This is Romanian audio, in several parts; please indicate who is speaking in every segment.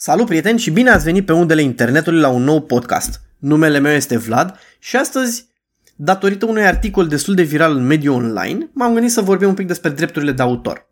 Speaker 1: Salut prieteni și bine ați venit pe undele internetului la un nou podcast. Numele meu este Vlad și astăzi, datorită unui articol destul de viral în mediul online, m-am gândit să vorbim un pic despre drepturile de autor.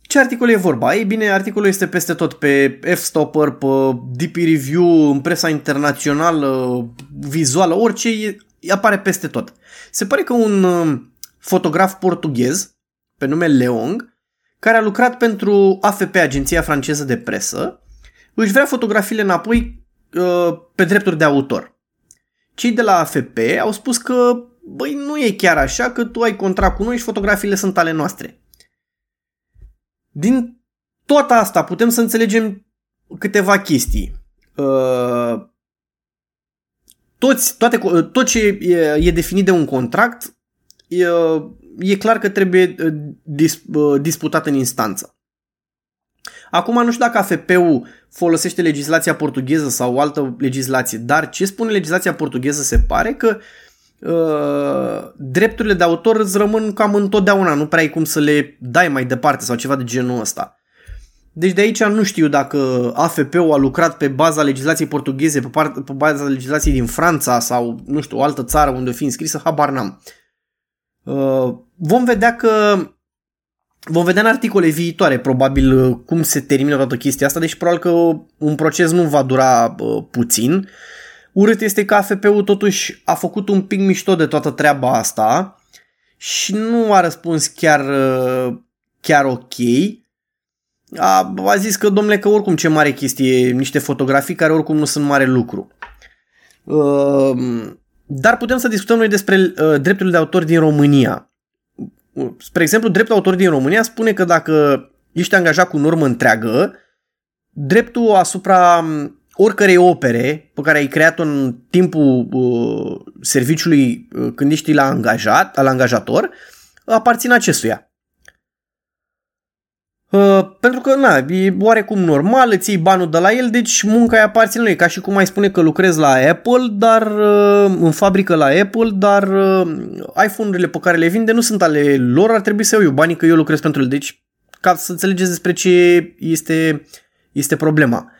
Speaker 1: Ce articol e vorba? Ei bine, articolul este peste tot pe F-Stopper, pe DP Review, în presa internațională, vizuală, orice, apare peste tot. Se pare că un uh, fotograf portughez, pe nume Leong, care a lucrat pentru AFP, Agenția Franceză de Presă, își vrea fotografiile înapoi uh, pe drepturi de autor. Cei de la AFP au spus că băi, nu e chiar așa, că tu ai contract cu noi și fotografiile sunt ale noastre. Din tot asta putem să înțelegem câteva chestii. Uh, toți, toate, tot ce e, e definit de un contract e, e clar că trebuie uh, dis, uh, disputat în instanță. Acum nu știu dacă AFP-ul folosește legislația portugheză sau altă legislație, dar ce spune legislația portugheză se pare că uh, drepturile de autor îți rămân cam întotdeauna, nu prea ai cum să le dai mai departe sau ceva de genul ăsta. Deci de aici nu știu dacă AFP-ul a lucrat pe baza legislației portugheze, pe, part, pe baza legislației din Franța sau, nu știu, o altă țară unde o fi înscrisă, habar n-am. Uh, vom vedea că Vom vedea în articole viitoare, probabil, uh, cum se termină toată chestia asta, deci probabil că un proces nu va dura uh, puțin. Urât este că AFP-ul totuși a făcut un pic mișto de toată treaba asta și nu a răspuns chiar, uh, chiar ok. A, a zis că, domnule, că oricum ce mare chestie, niște fotografii care oricum nu sunt mare lucru. Uh, dar putem să discutăm noi despre uh, drepturile de autor din România. Spre exemplu, dreptul autor din România spune că dacă ești angajat cu normă întreagă, dreptul asupra oricărei opere pe care ai creat-o în timpul uh, serviciului uh, când ești la angajat, al angajator, aparține acestuia. Uh, pentru că, na, e oarecum normal, îți iei banul de la el, deci munca îi aparține lui. Ca și cum ai spune că lucrezi la Apple, dar uh, în fabrică la Apple, dar uh, iPhone-urile pe care le vinde nu sunt ale lor, ar trebui să iau eu banii că eu lucrez pentru el. Deci, ca să înțelegeți despre ce este, este problema.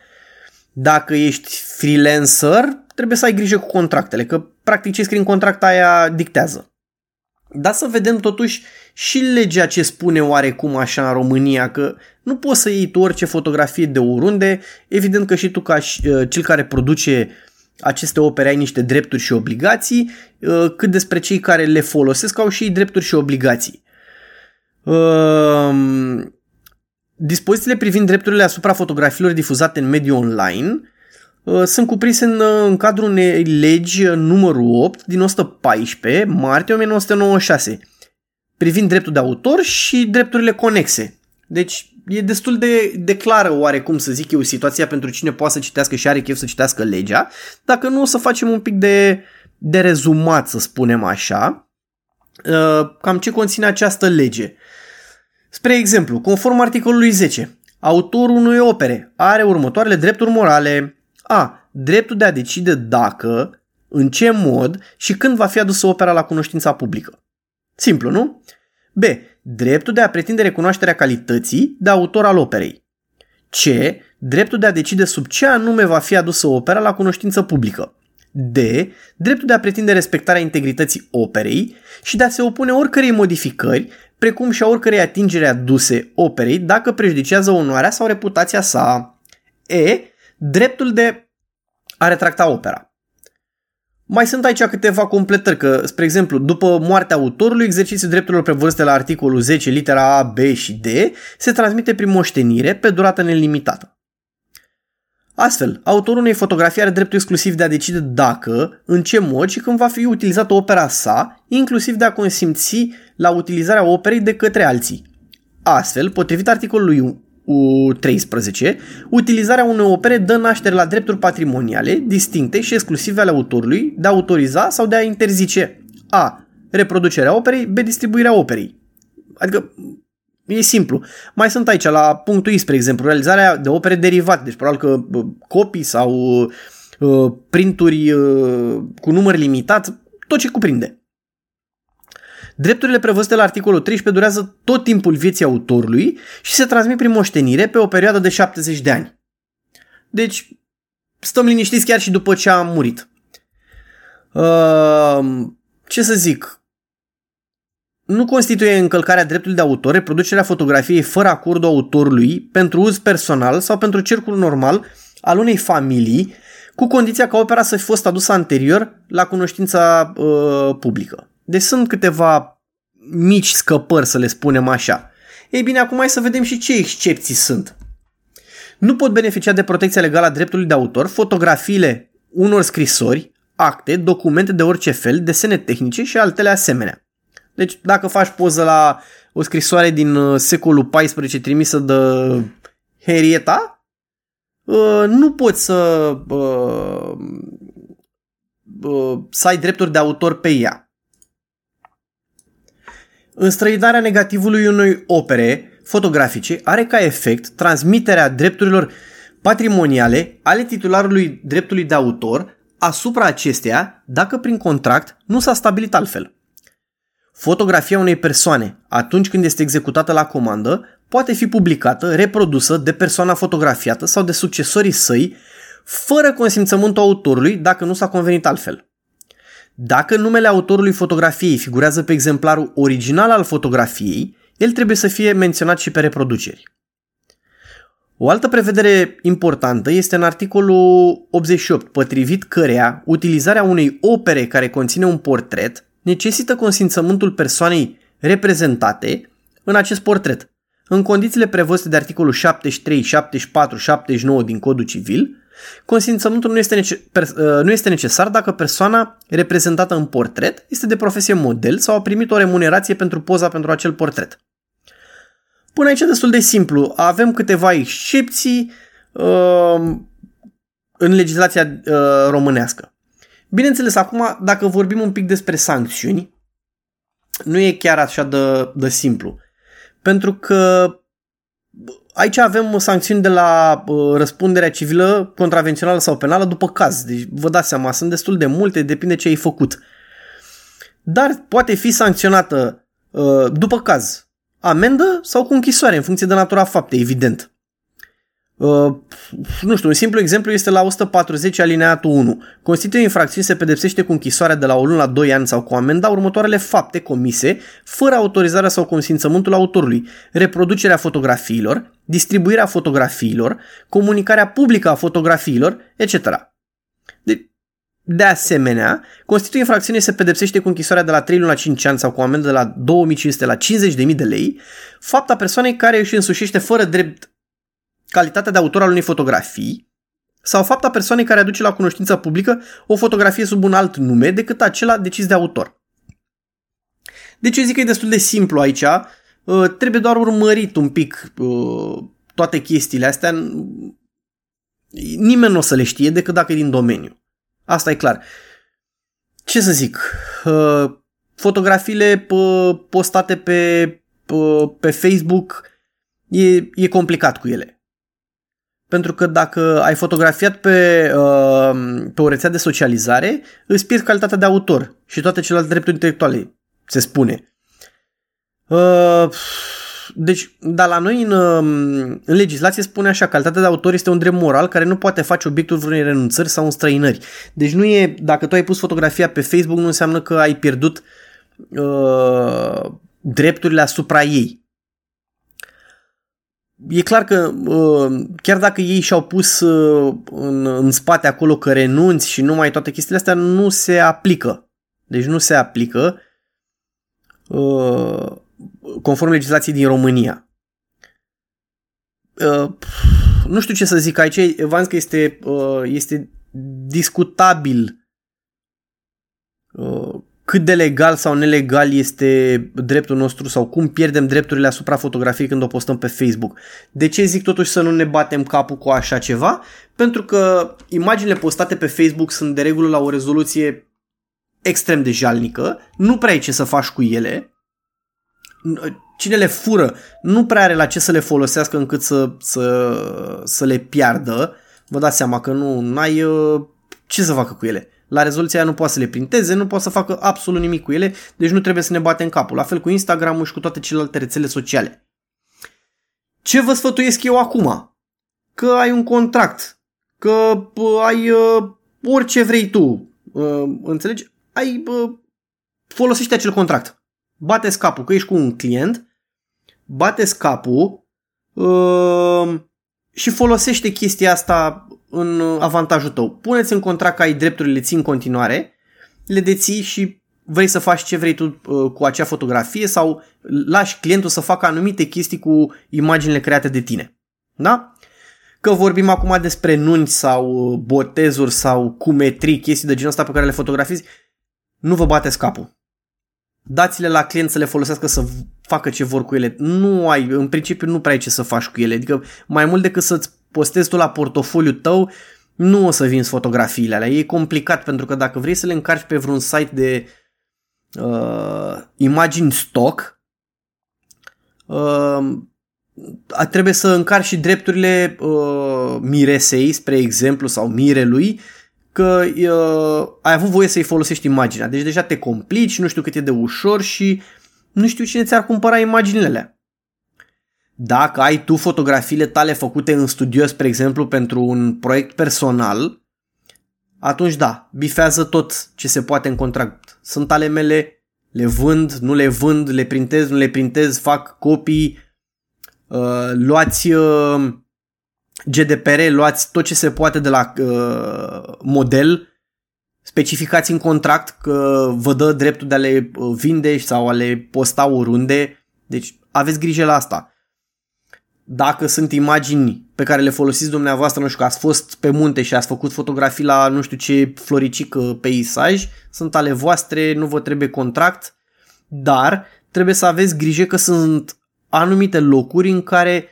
Speaker 1: Dacă ești freelancer, trebuie să ai grijă cu contractele, că practic ce scrii în contract aia dictează. Dar să vedem totuși și legea ce spune oarecum așa în România, că nu poți să iei tu orice fotografie de oriunde, evident că și tu ca uh, cel care produce aceste opere ai niște drepturi și obligații, uh, cât despre cei care le folosesc au și ei drepturi și obligații. Um, dispozițiile privind drepturile asupra fotografiilor difuzate în mediul online uh, sunt cuprinse în, în cadrul unei legi numărul 8 din 114 martie 1996 privind dreptul de autor și drepturile conexe. Deci e destul de, de clară oarecum să zic eu situația pentru cine poate să citească și are chef să citească legea, dacă nu o să facem un pic de, de rezumat, să spunem așa, uh, cam ce conține această lege. Spre exemplu, conform articolului 10, autorul unei opere are următoarele drepturi morale. A. Dreptul de a decide dacă, în ce mod și când va fi adusă opera la cunoștința publică. Simplu, nu? B. Dreptul de a pretinde recunoașterea calității de autor al operei. C. Dreptul de a decide sub ce anume va fi adusă opera la cunoștință publică. D. Dreptul de a pretinde respectarea integrității operei și de a se opune oricărei modificări, precum și a oricărei atingere aduse operei dacă prejudicează onoarea sau reputația sa. E. Dreptul de a retracta opera. Mai sunt aici câteva completări, că, spre exemplu, după moartea autorului, exercițiul drepturilor prevăzute la articolul 10, litera A, B și D, se transmite prin moștenire pe durată nelimitată. Astfel, autorul unei fotografii are dreptul exclusiv de a decide dacă, în ce mod și când va fi utilizată opera sa, inclusiv de a consimți la utilizarea operei de către alții. Astfel, potrivit articolului 13, utilizarea unei opere dă naștere la drepturi patrimoniale distincte și exclusive ale autorului de a autoriza sau de a interzice A. Reproducerea operei, B. Distribuirea operei. Adică e simplu. Mai sunt aici la punctul I, spre exemplu, realizarea de opere derivate, deci probabil că copii sau uh, printuri uh, cu număr limitat, tot ce cuprinde. Drepturile prevăzute la articolul 13 durează tot timpul vieții autorului și se transmit prin moștenire pe o perioadă de 70 de ani. Deci stăm liniștiți chiar și după ce a murit. Uh, ce să zic? Nu constituie încălcarea dreptului de autor reproducerea fotografiei fără acordul autorului pentru uz personal sau pentru cercul normal al unei familii, cu condiția ca opera să fi fost adusă anterior la cunoștința uh, publică. Deci sunt câteva mici scăpări, să le spunem așa. Ei bine, acum hai să vedem și ce excepții sunt. Nu pot beneficia de protecția legală a dreptului de autor fotografiile unor scrisori, acte, documente de orice fel, desene tehnice și altele asemenea. Deci dacă faci poză la o scrisoare din uh, secolul XIV trimisă de Henrietta, uh, nu poți să, uh, să ai drepturi de autor pe ea. Înstrăinarea negativului unei opere fotografice are ca efect transmiterea drepturilor patrimoniale ale titularului dreptului de autor asupra acesteia dacă prin contract nu s-a stabilit altfel. Fotografia unei persoane, atunci când este executată la comandă, poate fi publicată, reprodusă de persoana fotografiată sau de succesorii săi, fără consimțământul autorului dacă nu s-a convenit altfel. Dacă numele autorului fotografiei figurează pe exemplarul original al fotografiei, el trebuie să fie menționat și pe reproduceri. O altă prevedere importantă este în articolul 88, potrivit căreia utilizarea unei opere care conține un portret necesită consimțământul persoanei reprezentate în acest portret, în condițiile prevăzute de articolul 73, 74, 79 din Codul Civil, consimțământul nu este, nece- per, uh, nu este necesar dacă persoana reprezentată în portret este de profesie model sau a primit o remunerație pentru poza pentru acel portret. Până aici e destul de simplu. Avem câteva excepții uh, în legislația uh, românească. Bineînțeles, acum, dacă vorbim un pic despre sancțiuni, nu e chiar așa de, de simplu. Pentru că aici avem sancțiuni de la uh, răspunderea civilă, contravențională sau penală după caz. Deci vă dați seama, sunt destul de multe, depinde ce ai făcut. Dar poate fi sancționată uh, după caz amendă sau cu închisoare, în funcție de natura faptei, evident. Uh, nu știu, un simplu exemplu este la 140 alineatul 1. Constituie infracțiune se pedepsește cu închisoarea de la o lună la 2 ani sau cu amenda următoarele fapte comise fără autorizarea sau consimțământul autorului, reproducerea fotografiilor, distribuirea fotografiilor, comunicarea publică a fotografiilor, etc. Deci, de asemenea, constituie infracțiune se pedepsește cu închisoarea de la 3 luni la 5 ani sau cu amendă de la 2500 la 50.000 de lei fapta persoanei care își însușește fără drept calitatea de autor al unei fotografii sau fapta persoanei care aduce la cunoștință publică o fotografie sub un alt nume decât acela decis de autor. Deci eu zic că e destul de simplu aici, uh, trebuie doar urmărit un pic uh, toate chestiile astea. Nimeni nu o să le știe decât dacă e din domeniu. Asta e clar. Ce să zic? Uh, fotografiile postate pe, pe Facebook e, e complicat cu ele. Pentru că dacă ai fotografiat pe, uh, pe o rețea de socializare, îți pierzi calitatea de autor și toate celelalte drepturi intelectuale, se spune. Uh, deci, dar la noi în, um, în legislație spune așa, calitatea de autor este un drept moral care nu poate face obiectul vreunei renunțări sau înstrăinări. Deci nu e, dacă tu ai pus fotografia pe Facebook, nu înseamnă că ai pierdut uh, drepturile asupra ei. E clar că uh, chiar dacă ei și-au pus uh, în, în spate acolo că renunți și numai toate chestiile astea, nu se aplică. Deci nu se aplică. Uh, conform legislației din România. Uh, nu știu ce să zic aici, v că este, uh, este discutabil uh, cât de legal sau nelegal este dreptul nostru sau cum pierdem drepturile asupra fotografiei când o postăm pe Facebook. De ce zic totuși să nu ne batem capul cu așa ceva? Pentru că imaginile postate pe Facebook sunt de regulă la o rezoluție extrem de jalnică, nu prea ai ce să faci cu ele cine le fură nu prea are la ce să le folosească încât să, să, să le piardă. Vă dați seama că nu ai uh, ce să facă cu ele. La rezoluția aia nu poate să le printeze, nu poate să facă absolut nimic cu ele, deci nu trebuie să ne batem capul. La fel cu Instagram și cu toate celelalte rețele sociale. Ce vă sfătuiesc eu acum? Că ai un contract că uh, ai uh, orice vrei tu, uh, înțelegi? Ai, uh, folosește acel contract. bate capul, că ești cu un client, bate capul uh, și folosește chestia asta în avantajul tău. Puneți în contract că ai drepturile, le ții în continuare, le deții și vrei să faci ce vrei tu uh, cu acea fotografie sau lași clientul să facă anumite chestii cu imaginile create de tine. Da? Că vorbim acum despre nunți sau botezuri sau cumetrii, chestii de genul ăsta pe care le fotografiezi, nu vă bateți capul. Dați-le la client să le folosească să facă ce vor cu ele. Nu ai, în principiu nu prea ai ce să faci cu ele. Adică mai mult decât să-ți postezi tu la portofoliu tău, nu o să vinzi fotografiile alea. E complicat pentru că dacă vrei să le încarci pe vreun site de uh, imagini stock, uh, trebuie să încarci și drepturile uh, miresei, spre exemplu, sau mirelui, că uh, ai avut voie să-i folosești imaginea. Deci deja te complici, nu știu cât e de ușor și nu știu cine ți-ar cumpăra imaginile alea. Dacă ai tu fotografiile tale făcute în studio, spre exemplu, pentru un proiect personal, atunci da, bifează tot ce se poate în contract. Sunt ale mele, le vând, nu le vând, le printez, nu le printez, fac copii, uh, luați uh, GDPR, luați tot ce se poate de la uh, model, specificați în contract că vă dă dreptul de a le uh, vinde sau a le posta oriunde, deci aveți grijă la asta dacă sunt imagini pe care le folosiți dumneavoastră, nu știu, că ați fost pe munte și ați făcut fotografii la nu știu ce floricică peisaj, sunt ale voastre, nu vă trebuie contract, dar trebuie să aveți grijă că sunt anumite locuri în care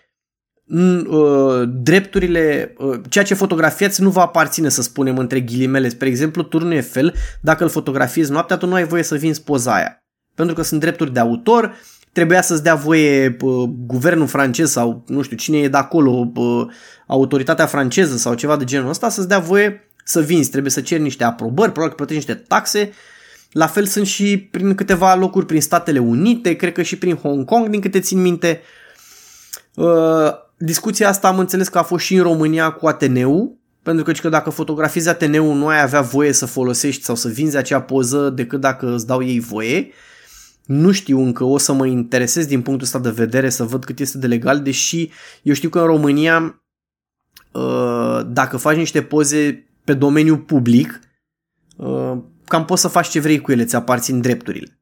Speaker 1: uh, drepturile, uh, ceea ce fotografiați nu va aparține, să spunem, între ghilimele. Spre exemplu, turnul Eiffel, dacă îl fotografiezi noaptea, tu nu ai voie să vinzi poza aia. Pentru că sunt drepturi de autor, trebuia să-ți dea voie uh, guvernul francez sau nu știu cine e de acolo, uh, autoritatea franceză sau ceva de genul ăsta, să-ți dea voie să vinzi. Trebuie să ceri niște aprobări, probabil că plătești niște taxe. La fel sunt și prin câteva locuri prin Statele Unite, cred că și prin Hong Kong, din câte țin minte. Uh, discuția asta am înțeles că a fost și în România cu Ateneu, pentru că, că dacă fotografiezi Ateneu nu ai avea voie să folosești sau să vinzi acea poză decât dacă îți dau ei voie. Nu știu încă, o să mă interesez din punctul ăsta de vedere să văd cât este de legal, deși eu știu că în România uh, dacă faci niște poze pe domeniu public, uh, cam poți să faci ce vrei cu ele, ți aparțin drepturile.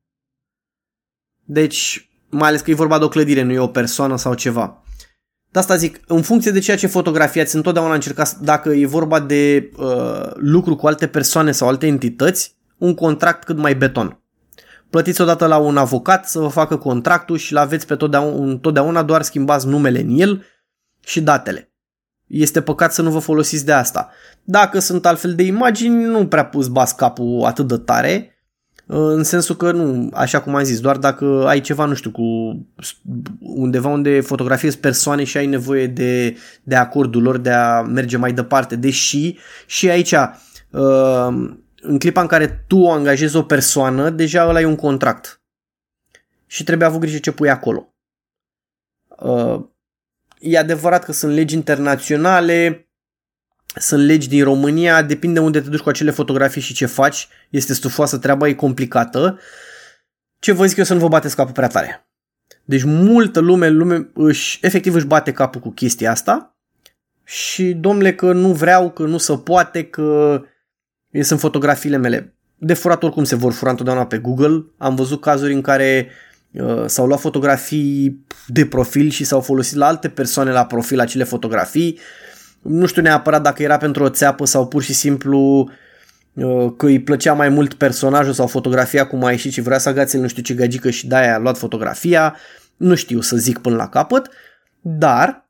Speaker 1: Deci, mai ales că e vorba de o clădire, nu e o persoană sau ceva. De asta zic, în funcție de ceea ce fotografiați, întotdeauna încercați, dacă e vorba de uh, lucru cu alte persoane sau alte entități, un contract cât mai beton plătiți odată la un avocat să vă facă contractul și l aveți pe totdeauna, totdeauna doar schimbați numele în el și datele. Este păcat să nu vă folosiți de asta. Dacă sunt altfel de imagini, nu prea pus bas capul atât de tare, în sensul că nu, așa cum am zis, doar dacă ai ceva, nu știu, cu undeva unde fotografiezi persoane și ai nevoie de, de acordul lor de a merge mai departe, deși și aici uh, în clipa în care tu angajezi o persoană, deja ăla e un contract. Și trebuie avut grijă ce pui acolo. Uh, e adevărat că sunt legi internaționale, sunt legi din România, depinde unde te duci cu acele fotografii și ce faci. Este stufoasă treaba, e complicată. Ce vă zic eu să nu vă bateți capul prea tare. Deci multă lume, lume își, efectiv își bate capul cu chestia asta și domnule că nu vreau, că nu se poate, că sunt fotografiile mele. De furat oricum se vor fura întotdeauna pe Google. Am văzut cazuri în care uh, s-au luat fotografii de profil și s-au folosit la alte persoane la profil acele fotografii. Nu știu neapărat dacă era pentru o țeapă sau pur și simplu uh, că îi plăcea mai mult personajul sau fotografia cum a ieșit și vrea să agațe nu știu ce gagică și de-aia a luat fotografia. Nu știu să zic până la capăt, dar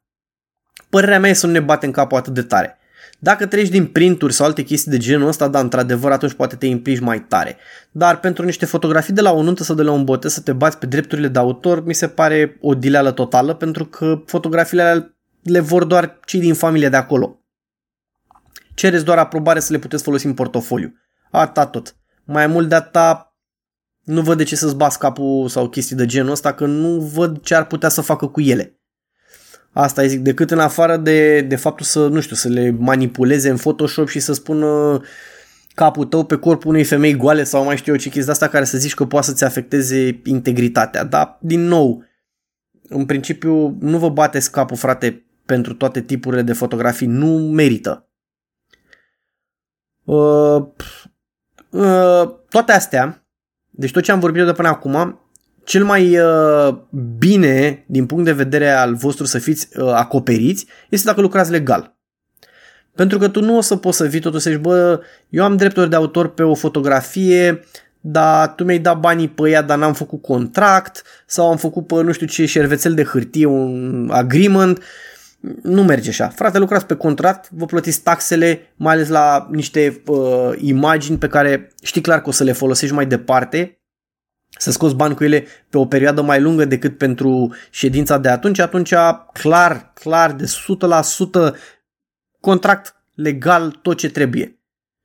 Speaker 1: părerea mea e să nu ne batem capul atât de tare. Dacă treci din printuri sau alte chestii de genul ăsta, da, într-adevăr, atunci poate te implici mai tare. Dar pentru niște fotografii de la o nuntă sau de la un botez să te bați pe drepturile de autor, mi se pare o dileală totală, pentru că fotografiile le vor doar cei din familie de acolo. Cereți doar aprobare să le puteți folosi în portofoliu. Ata tot. Mai mult de atâta nu văd de ce să-ți bați capul sau chestii de genul ăsta, că nu văd ce ar putea să facă cu ele. Asta zic, decât în afară de, de faptul să, nu știu, să le manipuleze în Photoshop și să spună capul tău pe corpul unei femei goale sau mai știu eu ce chestii de asta care să zici că poate să-ți afecteze integritatea. Dar, din nou, în principiu, nu vă bateți capul, frate, pentru toate tipurile de fotografii. Nu merită. Uh, uh, toate astea, deci tot ce am vorbit eu de până acum, cel mai uh, bine din punct de vedere al vostru să fiți uh, acoperiți este dacă lucrați legal. Pentru că tu nu o să poți să vii totul să zici, bă, eu am drepturi de autor pe o fotografie, dar tu mi-ai dat banii pe ea, dar n-am făcut contract sau am făcut pe nu știu ce șervețel de hârtie, un agreement. Nu merge așa. Frate, lucrați pe contract, vă plătiți taxele, mai ales la niște uh, imagini pe care știi clar că o să le folosești mai departe, să scoți bani cu ele pe o perioadă mai lungă decât pentru ședința de atunci, atunci clar, clar, de 100% contract legal tot ce trebuie.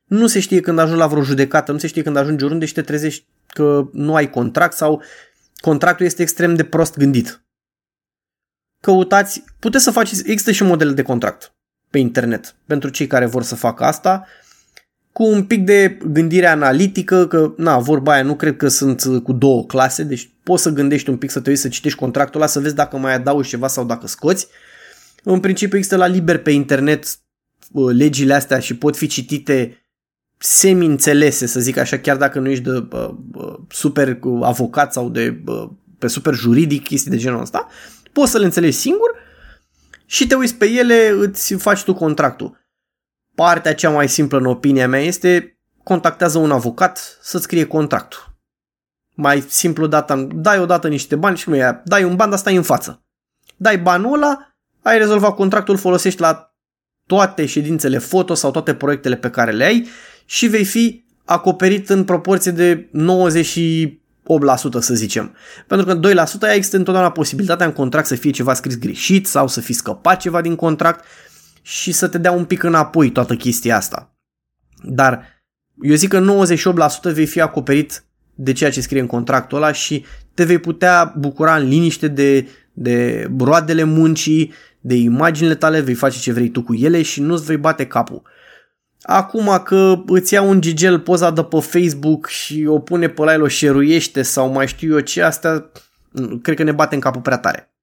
Speaker 1: Nu se știe când ajungi la vreo judecată, nu se știe când ajungi oriunde și te trezești că nu ai contract sau contractul este extrem de prost gândit. Căutați, puteți să faceți, există și modele de contract pe internet pentru cei care vor să facă asta, cu un pic de gândire analitică, că, na, vorba aia, nu cred că sunt cu două clase, deci poți să gândești un pic, să te uiți, să citești contractul ăla, să vezi dacă mai adaugi ceva sau dacă scoți. În principiu există la liber pe internet uh, legile astea și pot fi citite semi-înțelese, să zic așa, chiar dacă nu ești de uh, uh super avocat sau de uh, pe super juridic, chestii de genul ăsta, poți să le înțelegi singur și te uiți pe ele, îți faci tu contractul. Partea cea mai simplă în opinia mea este contactează un avocat să-ți scrie contractul. Mai simplu data, dai odată niște bani și nu e, dai un ban, dar stai în față. Dai banul ăla, ai rezolvat contractul, folosești la toate ședințele foto sau toate proiectele pe care le ai și vei fi acoperit în proporție de 98% să zicem. Pentru că 2% aia există întotdeauna posibilitatea în contract să fie ceva scris greșit sau să fi scăpat ceva din contract și să te dea un pic înapoi toată chestia asta. Dar eu zic că 98% vei fi acoperit de ceea ce scrie în contractul ăla și te vei putea bucura în liniște de, de roadele muncii, de imaginile tale, vei face ce vrei tu cu ele și nu-ți vei bate capul. Acum că îți ia un gigel poza de pe Facebook și o pune pe la el, o șeruiește sau mai știu eu ce, asta cred că ne bate în capul prea tare.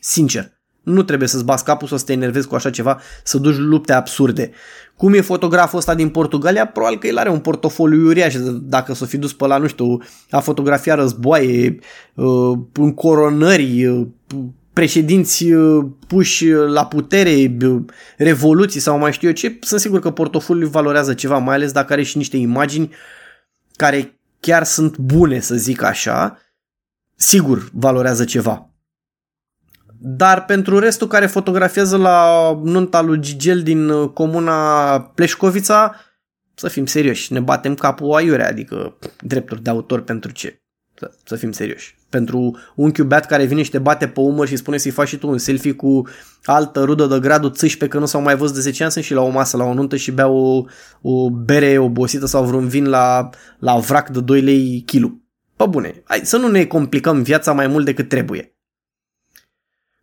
Speaker 1: Sincer. Nu trebuie să-ți bați capul să te enervezi cu așa ceva, să duci lupte absurde. Cum e fotograful ăsta din Portugalia? Probabil că el are un portofoliu uriaș, dacă s-o fi dus pe la, nu știu, a fotografia războaie, uh, coronări, uh, președinți uh, puși la putere, revoluții sau mai știu eu ce, sunt sigur că portofoliul valorează ceva, mai ales dacă are și niște imagini care chiar sunt bune, să zic așa, sigur valorează ceva. Dar pentru restul care fotografiază la nunta lui Gigel din uh, comuna Pleșcovița, să fim serioși, ne batem capul aiurea, adică drepturi de autor pentru ce? Să, să fim serioși. Pentru unchiul beat care vine și te bate pe umăr și spune să-i faci și tu un selfie cu altă rudă de gradul pe că nu s-au mai văzut de 10 ani, sunt și la o masă, la o nuntă și beau o, o bere obosită sau vreun vin la, la vrac de 2 lei kilo. Pă bune, hai să nu ne complicăm viața mai mult decât trebuie.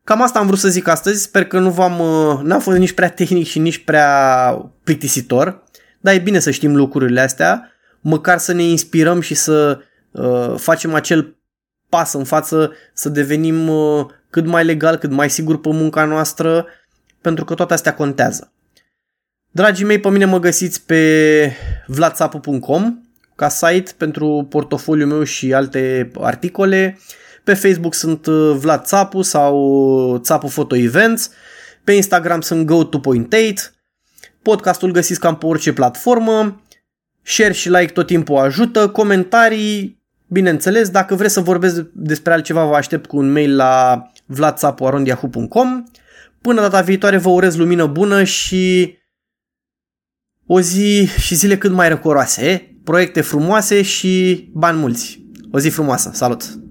Speaker 1: Cam asta am vrut să zic astăzi, sper că nu v-am, uh, n-am fost nici prea tehnic și nici prea plictisitor, dar e bine să știm lucrurile astea, măcar să ne inspirăm și să uh, facem acel pas în față, să devenim uh, cât mai legal, cât mai sigur pe munca noastră, pentru că toate astea contează. Dragii mei, pe mine mă găsiți pe vlatsapu.com ca site pentru portofoliul meu și alte articole. Pe Facebook sunt uh, Vlad Țapu sau Țapu Photo Events. Pe Instagram sunt go2.8. Podcastul găsiți cam pe orice platformă. Share și like tot timpul ajută. Comentarii, bineînțeles. Dacă vreți să vorbesc despre altceva, vă aștept cu un mail la vladsapu.com. Până data viitoare vă urez lumină bună și o zi și zile cât mai răcoroase, proiecte frumoase și bani mulți. O zi frumoasă. Salut!